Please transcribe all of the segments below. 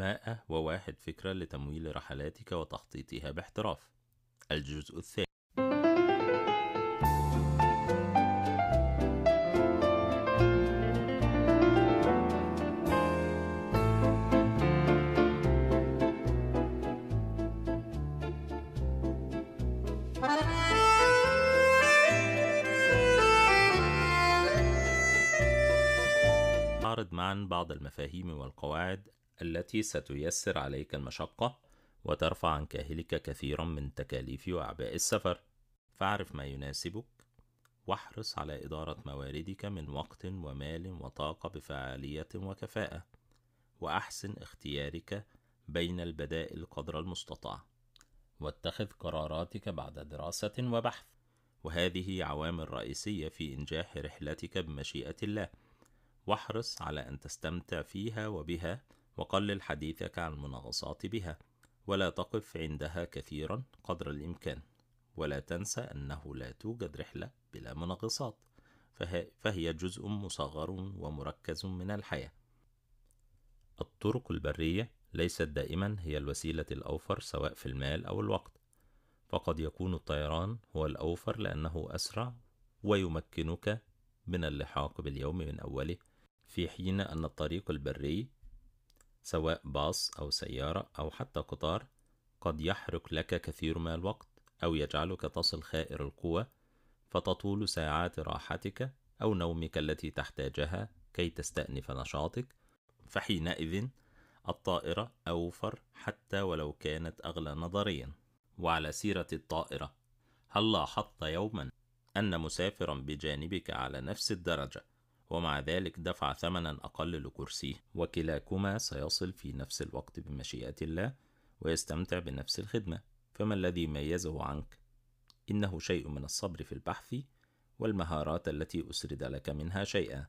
مائة وواحد فكرة لتمويل رحلاتك وتخطيطها باحتراف. الجزء الثاني. نعرض معا بعض المفاهيم والقواعد التي ستيسر عليك المشقة وترفع عن كاهلك كثيرا من تكاليف وأعباء السفر. فاعرف ما يناسبك واحرص على إدارة مواردك من وقت ومال وطاقة بفعالية وكفاءة وأحسن اختيارك بين البدائل قدر المستطاع. واتخذ قراراتك بعد دراسة وبحث. وهذه عوامل رئيسية في إنجاح رحلتك بمشيئة الله. واحرص على أن تستمتع فيها وبها وقلل حديثك عن المناغصات بها ولا تقف عندها كثيرا قدر الإمكان. ولا تنسى أنه لا توجد رحلة بلا منغصات فه- فهي جزء مصغر ومركز من الحياة. الطرق البرية ليست دائما هي الوسيلة الأوفر سواء في المال أو الوقت. فقد يكون الطيران هو الأوفر لأنه أسرع ويمكنك من اللحاق باليوم من أوله في حين أن الطريق البري سواء باص أو سيارة أو حتى قطار قد يحرق لك كثير من الوقت أو يجعلك تصل خائر القوة فتطول ساعات راحتك أو نومك التي تحتاجها كي تستأنف نشاطك. فحينئذ الطائرة أوفر حتى ولو كانت أغلى نظريا. وعلى سيرة الطائرة هل لاحظت يوما أن مسافرا بجانبك على نفس الدرجة ومع ذلك دفع ثمنا أقل لكرسيه. وكلاكما سيصل في نفس الوقت بمشيئة الله ويستمتع بنفس الخدمة. فما الذي ميزه عنك؟ إنه شيء من الصبر في البحث والمهارات التي أسرد لك منها شيئا.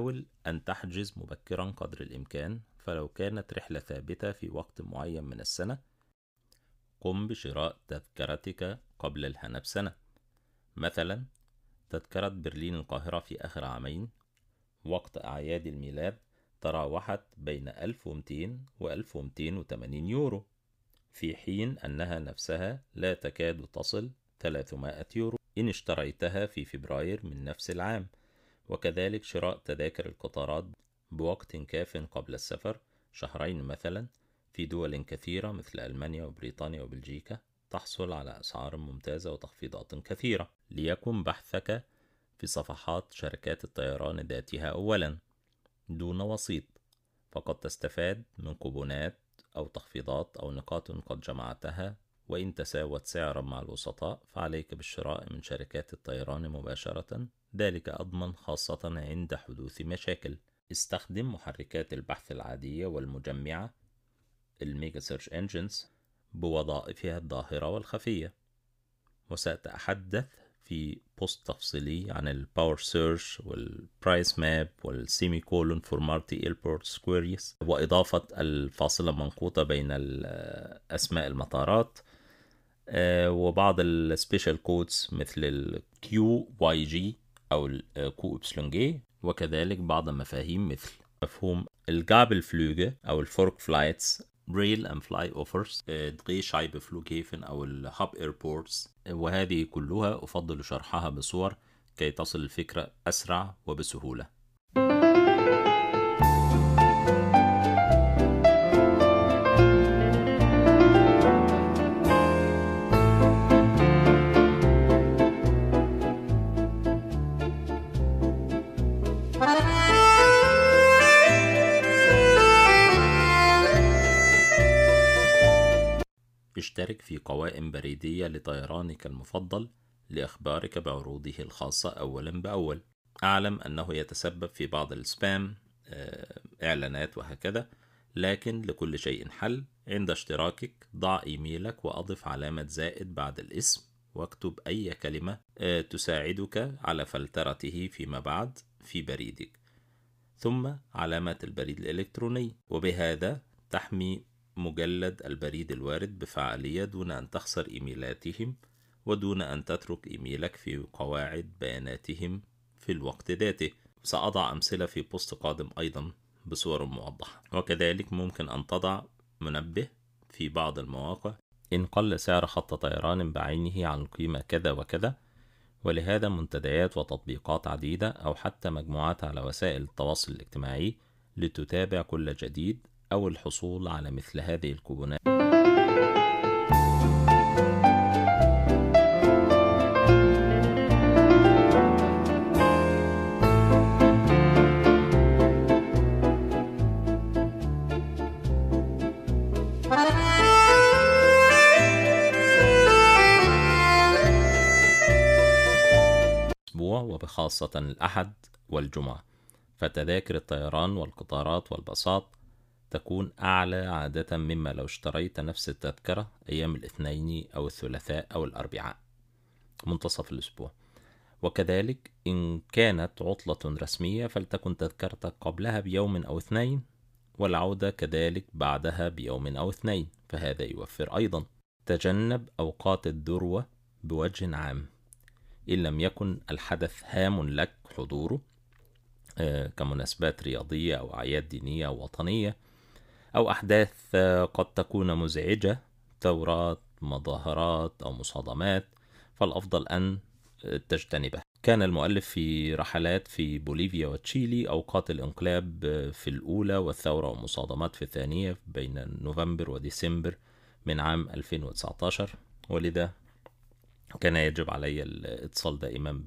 حاول أن تحجز مبكرا قدر الإمكان فلو كانت رحلة ثابتة في وقت معين من السنة قم بشراء تذكرتك قبل الهنا بسنة. مثلا تذكرة برلين القاهرة في آخر عامين وقت أعياد الميلاد تراوحت بين 1200 و 1280 يورو في حين أنها نفسها لا تكاد تصل 300 يورو. إن اشتريتها في فبراير من نفس العام. وكذلك شراء تذاكر القطارات بوقت كاف قبل السفر شهرين مثلا في دول كثيرة مثل ألمانيا وبريطانيا وبلجيكا تحصل على أسعار ممتازة وتخفيضات كثيرة. ليكن بحثك في صفحات شركات الطيران ذاتها أولا. دون وسيط. فقد تستفاد من كوبونات أو تخفيضات أو نقاط قد جمعتها وإن تساوت سعرا مع الوسطاء فعليك بالشراء من شركات الطيران مباشرة. ذلك أضمن خاصة عند حدوث مشاكل. استخدم محركات البحث العادية والمجمعة ال mega search engines بوظائفها الظاهرة والخفية. وسأتحدث في post تفصيلي عن ال power search وال price map وال semicolon for multi airport queries وإضافة الفاصلة المنقوطة بين أسماء المطارات وبعض ال special codes مثل ال QYG أو ال QYG وكذلك بعض المفاهيم مثل مفهوم ال Gabelflüge أو ال fork flights rail and fly offers Drehscheibe Flughäfen أو ال hub airports وهذه كلها أفضل شرحها بصور كي تصل الفكرة أسرع وبسهولة. اشترك في قوائم بريدية لطيرانك المفضل لإخبارك بعروضه الخاصة أولا بأول. أعلم أنه يتسبب في بعض السبام آه، إعلانات وهكذا لكن لكل شيء حل. عند اشتراكك ضع إيميلك وأضف علامة زائد بعد الاسم واكتب أي كلمة آه، تساعدك على فلترته فيما بعد في بريدك. ثم علامات البريد الإلكتروني وبهذا تحمي مجلد البريد الوارد بفعالية دون أن تخسر إيميلاتهم ودون أن تترك إيميلك في قواعد بياناتهم في الوقت ذاته. سأضع أمثلة في بوست قادم أيضا بصور موضحة. وكذلك ممكن أن تضع منبه في بعض المواقع. إن قل سعر خط طيران بعينه عن قيمة كذا وكذا ولهذا منتديات وتطبيقات عديدة أو حتى مجموعات على وسائل التواصل الاجتماعي لتتابع كل جديد أو الحصول على مثل هذه الكوبونات. وبخاصة الأحد والجمعة. فتذاكر الطيران والقطارات والباصات تكون أعلى عادة مما لو اشتريت نفس التذكرة أيام الاثنين أو الثلاثاء أو الأربعاء. منتصف الأسبوع. وكذلك إن كانت عطلة رسمية فلتكن تذكرتك قبلها بيوم أو اثنين والعودة كذلك بعدها بيوم أو اثنين فهذا يوفر أيضا تجنب أوقات الذروة بوجه عام. إن لم يكن الحدث هام لك حضوره آه، كمناسبات رياضية أو أعياد دينية أو وطنية أو أحداث آه، قد تكون مزعجة ثورات مظاهرات أو مصادمات فالأفضل أن آه، تجتنبها. كان المؤلف في رحلات في بوليفيا وتشيلي أوقات الانقلاب آه، في الأولى والثورة والمصادمات في الثانية بين نوفمبر وديسمبر من عام 2019 ولذا كان يجب علي الاتصال دائما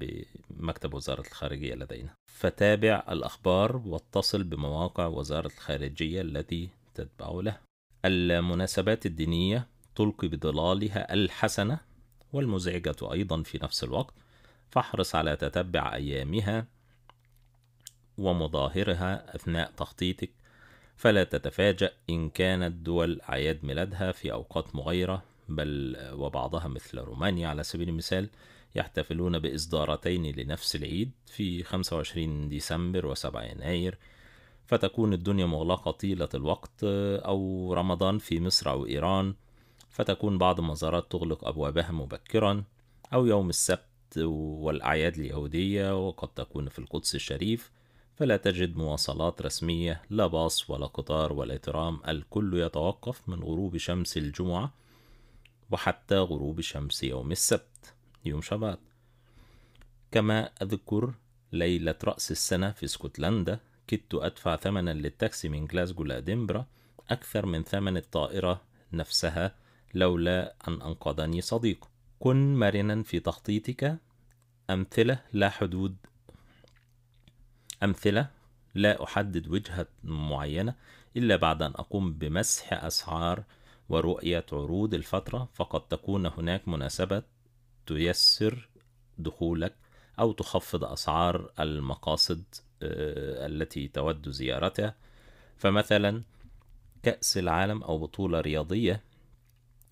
بمكتب وزارة الخارجية لدينا. فتابع الأخبار واتصل بمواقع وزارة الخارجية التي تتبع له. المناسبات الدينية تلقي بظلالها الحسنة والمزعجة أيضا في نفس الوقت. فاحرص على تتبع أيامها ومظاهرها أثناء تخطيطك. فلا تتفاجأ إن كانت دول أعياد ميلادها في أوقات مغايرة بل وبعضها مثل رومانيا على سبيل المثال يحتفلون بإصدارتين لنفس العيد في 25 ديسمبر و7 يناير. فتكون الدنيا مغلقة طيلة الوقت أو رمضان في مصر أو إيران فتكون بعض المزارات تغلق أبوابها مبكرا أو يوم السبت والأعياد اليهودية وقد تكون في القدس الشريف. فلا تجد مواصلات رسمية لا باص ولا قطار ولا ترام الكل يتوقف من غروب شمس الجمعة وحتى غروب شمس يوم السبت يوم شبات. كما أذكر ليلة رأس السنة في اسكتلندا كدت أدفع ثمنا للتاكسي من جلاسجو لأدنبرا أكثر من ثمن الطائرة نفسها لولا أن أنقذني صديق. كن مرنا في تخطيطك. أمثلة لا حدود. أمثلة لا أحدد وجهة معينة إلا بعد أن أقوم بمسح أسعار ورؤية عروض الفترة فقد تكون هناك مناسبة تيسر دخولك أو تخفض أسعار المقاصد. التي تود زيارتها. فمثلا كأس العالم أو بطولة رياضية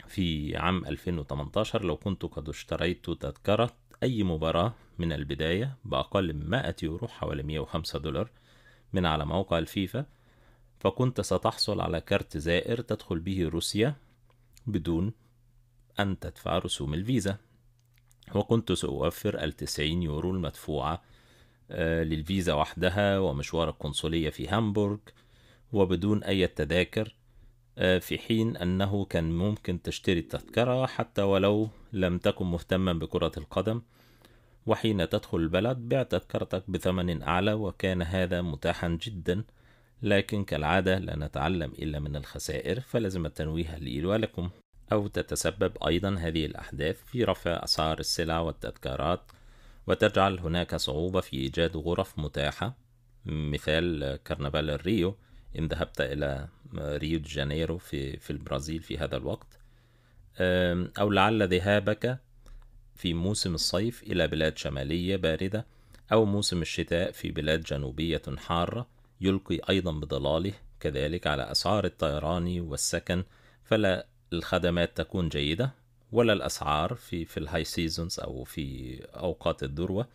في عام 2018 لو كنت قد اشتريت تذكرة أي مباراة من البداية بأقل من 100 يورو حوالي 105 دولار من على موقع الفيفا فكنت ستحصل على كارت زائر تدخل به روسيا بدون أن تدفع رسوم الفيزا. وكنت سأوفر التسعين يورو المدفوعة آه، للفيزا وحدها ومشوار القنصلية في هامبورغ وبدون أي تذاكر آه، في حين أنه كان ممكن تشتري التذكرة حتى ولو لم تكن مهتما بكرة القدم وحين تدخل البلد بع تذكرتك بثمن أعلى وكان هذا متاحا جدا لكن كالعادة لا نتعلم إلا من الخسائر فلازم التنويه لي ولكم. أو تتسبب أيضا هذه الأحداث في رفع أسعار السلع والتذكارات وتجعل هناك صعوبة في إيجاد غرف متاحة. مثال كرنفال الريو إن ذهبت إلى ريو دي جانيرو في, في البرازيل في هذا الوقت. أو لعل ذهابك في موسم الصيف إلى بلاد شمالية باردة أو موسم الشتاء في بلاد جنوبية حارة. يلقي أيضا بظلاله. كذلك على أسعار الطيران والسكن فلا الخدمات تكون جيدة. ولا الأسعار في في ال high seasons أو في أوقات الذروة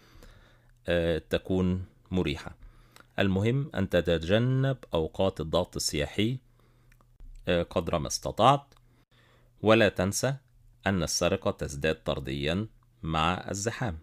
آه، تكون مريحة. المهم أن تتجنب أوقات الضغط السياحي آه، قدر ما استطعت. ولا تنسى أن السرقة تزداد طرديا مع الزحام.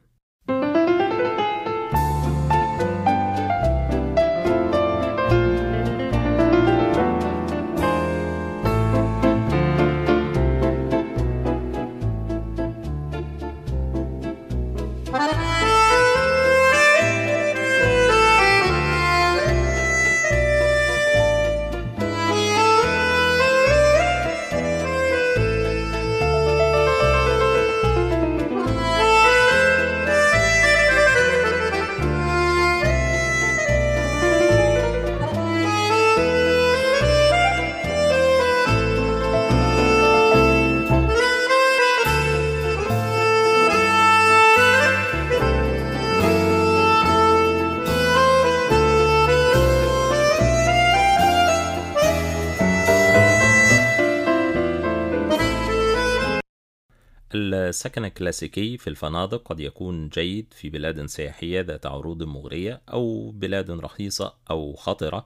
السكن الكلاسيكي في الفنادق قد يكون جيد في بلاد سياحية ذات عروض مغرية أو بلاد رخيصة أو خطرة.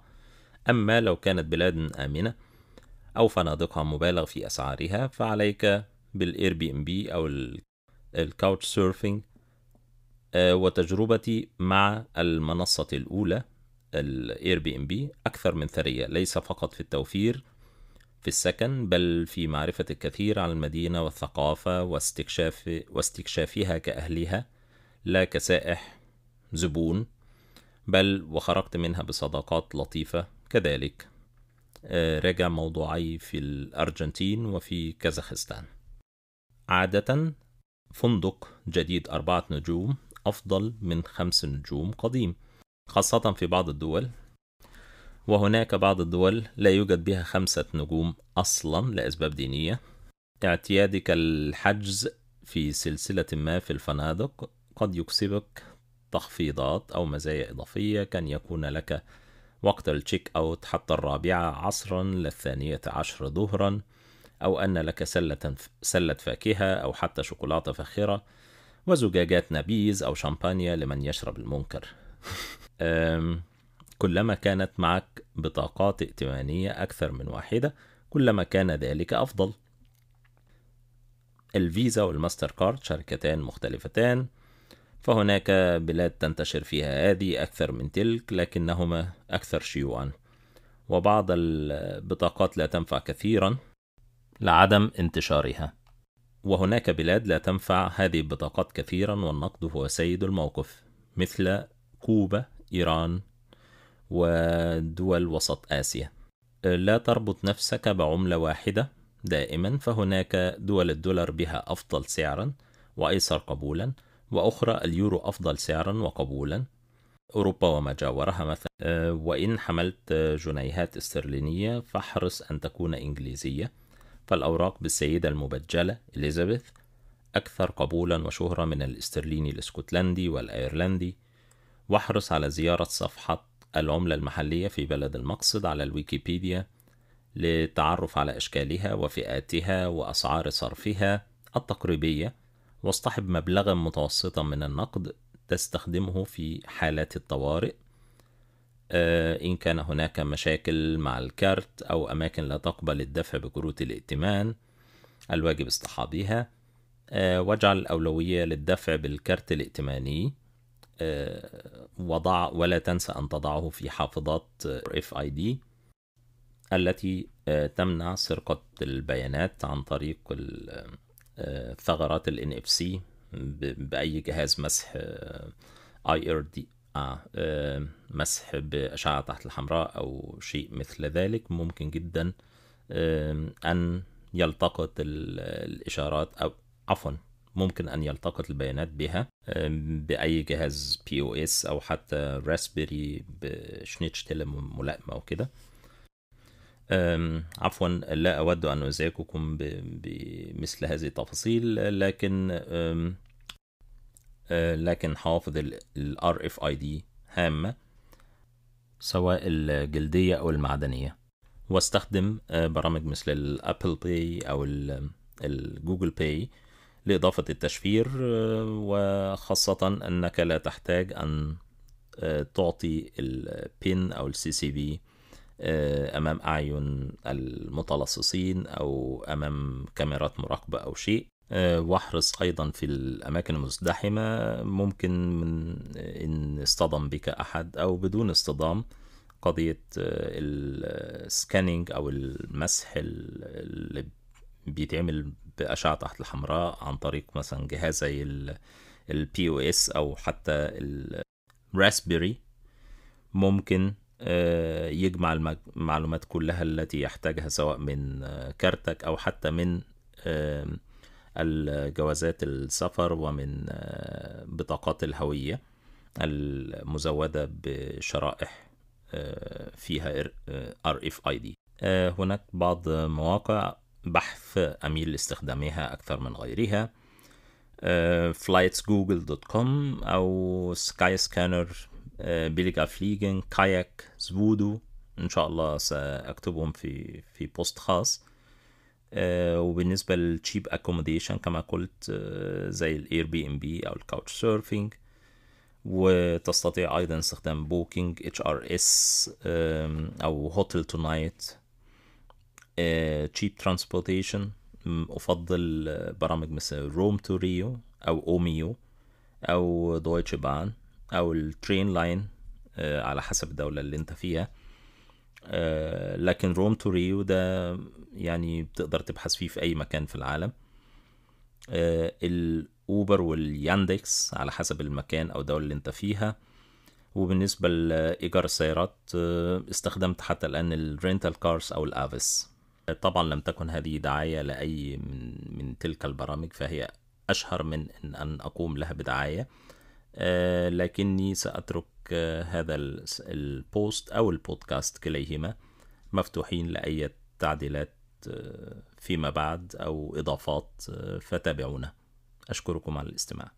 أما لو كانت بلاد آمنة أو فنادقها مبالغ في أسعارها فعليك بال Airbnb أو ال Couchsurfing وتجربتي مع المنصة الأولى ال Airbnb أكثر من ثرية. ليس فقط في التوفير في السكن بل في معرفة الكثير عن المدينة والثقافة واستكشاف واستكشافها كأهلها لا كسائح زبون بل وخرجت منها بصداقات لطيفة كذلك. آه، راجع موضوعي في الأرجنتين وفي كازاخستان. عادة فندق جديد أربعة نجوم أفضل من خمس نجوم قديم خاصة في بعض الدول وهناك بعض الدول لا يوجد بها خمسة نجوم أصلا لأسباب دينية. اعتيادك الحجز في سلسلة ما في الفنادق قد يكسبك تخفيضات أو مزايا إضافية كان يكون لك وقت التشيك أوت حتى الرابعة عصرا للثانية عشر ظهرا أو أن لك سلة, سلة فاكهة أو حتى شوكولاتة فاخرة وزجاجات نبيذ أو شامبانيا لمن يشرب المنكر. كلما كانت معك بطاقات ائتمانية أكثر من واحدة كلما كان ذلك أفضل. الفيزا والماستر كارد شركتان مختلفتان فهناك بلاد تنتشر فيها هذه أكثر من تلك لكنهما أكثر شيوعا. وبعض البطاقات لا تنفع كثيرا لعدم انتشارها. وهناك بلاد لا تنفع هذه البطاقات كثيرا والنقد هو سيد الموقف مثل كوبا إيران ودول وسط آسيا. لا تربط نفسك بعملة واحدة دائما فهناك دول الدولار بها أفضل سعرا وأيسر قبولا وأخرى اليورو أفضل سعرا وقبولا. أوروبا وما جاورها مثلا. وإن حملت جنيهات استرلينية فاحرص أن تكون إنجليزية. فالأوراق بالسيدة المبجلة إليزابيث أكثر قبولا وشهرة من الاسترليني الإسكتلندي والأيرلندي. واحرص على زيارة صفحة العملة المحلية في بلد المقصد على الويكيبيديا للتعرف على أشكالها وفئاتها وأسعار صرفها التقريبية واصطحب مبلغا متوسطا من النقد تستخدمه في حالات الطوارئ. آه، إن كان هناك مشاكل مع الكارت أو أماكن لا تقبل الدفع بكروت الائتمان الواجب اصطحابها آه، واجعل الأولوية للدفع بالكارت الائتماني. وضع ولا تنسى أن تضعه في حافظات RFID التي آه، تمنع سرقة البيانات عن طريق آه، ثغرات ال NFC بأي جهاز مسح IRD آه مسح بأشعة تحت الحمراء أو شيء مثل ذلك. ممكن جدا أن يلتقط الإشارات أو عفوا ممكن أن يلتقط البيانات بها بأي جهاز POS أو حتى Raspberry ب Schnittstelle ملائمة أو كده. عفوا لا أود أن أزعجكم بمثل هذه التفاصيل لكن لكن حوافظ ال RFID هامة سواء الجلدية أو المعدنية. واستخدم برامج مثل ال Apple Pay أو ال Google Pay لإضافة التشفير وخاصة أنك لا تحتاج أن آه، تعطي ال PIN أو ال CCV أمام أعين المتلصصين أو أمام كاميرات مراقبة أو شيء. آه، واحرص أيضا في الأماكن المزدحمة. ممكن من إن اصطدم بك أحد أو بدون اصطدام قضية ال scanning أو المسح اللي بيتعمل بأشعة تحت الحمراء عن طريق مثلا جهاز زي ال POS أو حتى ال Raspberry ممكن آه، يجمع المعلومات كلها التي يحتاجها سواء من آه، كارتك أو حتى من الجوازات السفر ومن آه، بطاقات الهوية المزودة بشرائح فيها RFID هناك بعض مواقع بحث أميل لاستخدامها أكثر من غيرها flightsgoogle.com أو Skyscanner Billiger Fliegen Kayak Swoodoo. إن شاء الله سأكتبهم في في post خاص. آه، وبالنسبة لل cheap accommodation كما قلت آه، زي ال Airbnb أو ال Couchsurfing وتستطيع أيضا استخدام Booking HRS أو HotelTonight cheap transportation أفضل برامج مثل Rome2Rio أو Omio أو Deutsche Bahn أو ال Trainline آه، على حسب الدولة اللي أنت فيها. آه، لكن Rome2Rio ده يعني بتقدر تبحث فيه في أي مكان في العالم. آه، ال Uber وال Yandex على حسب المكان أو الدولة اللي أنت فيها. وبالنسبة لإيجار السيارات استخدمت حتى الآن ال Rentalcars أو ال Avis طبعا لم تكن هذه دعاية لأي من, من تلك البرامج فهي أشهر من إن, أن أقوم لها بدعاية. آه، لكني سأترك آه، هذا ال post أو البودكاست كليهما مفتوحين لأي تعديلات آه، فيما بعد أو إضافات فتابعونا. أشكركم على الاستماع.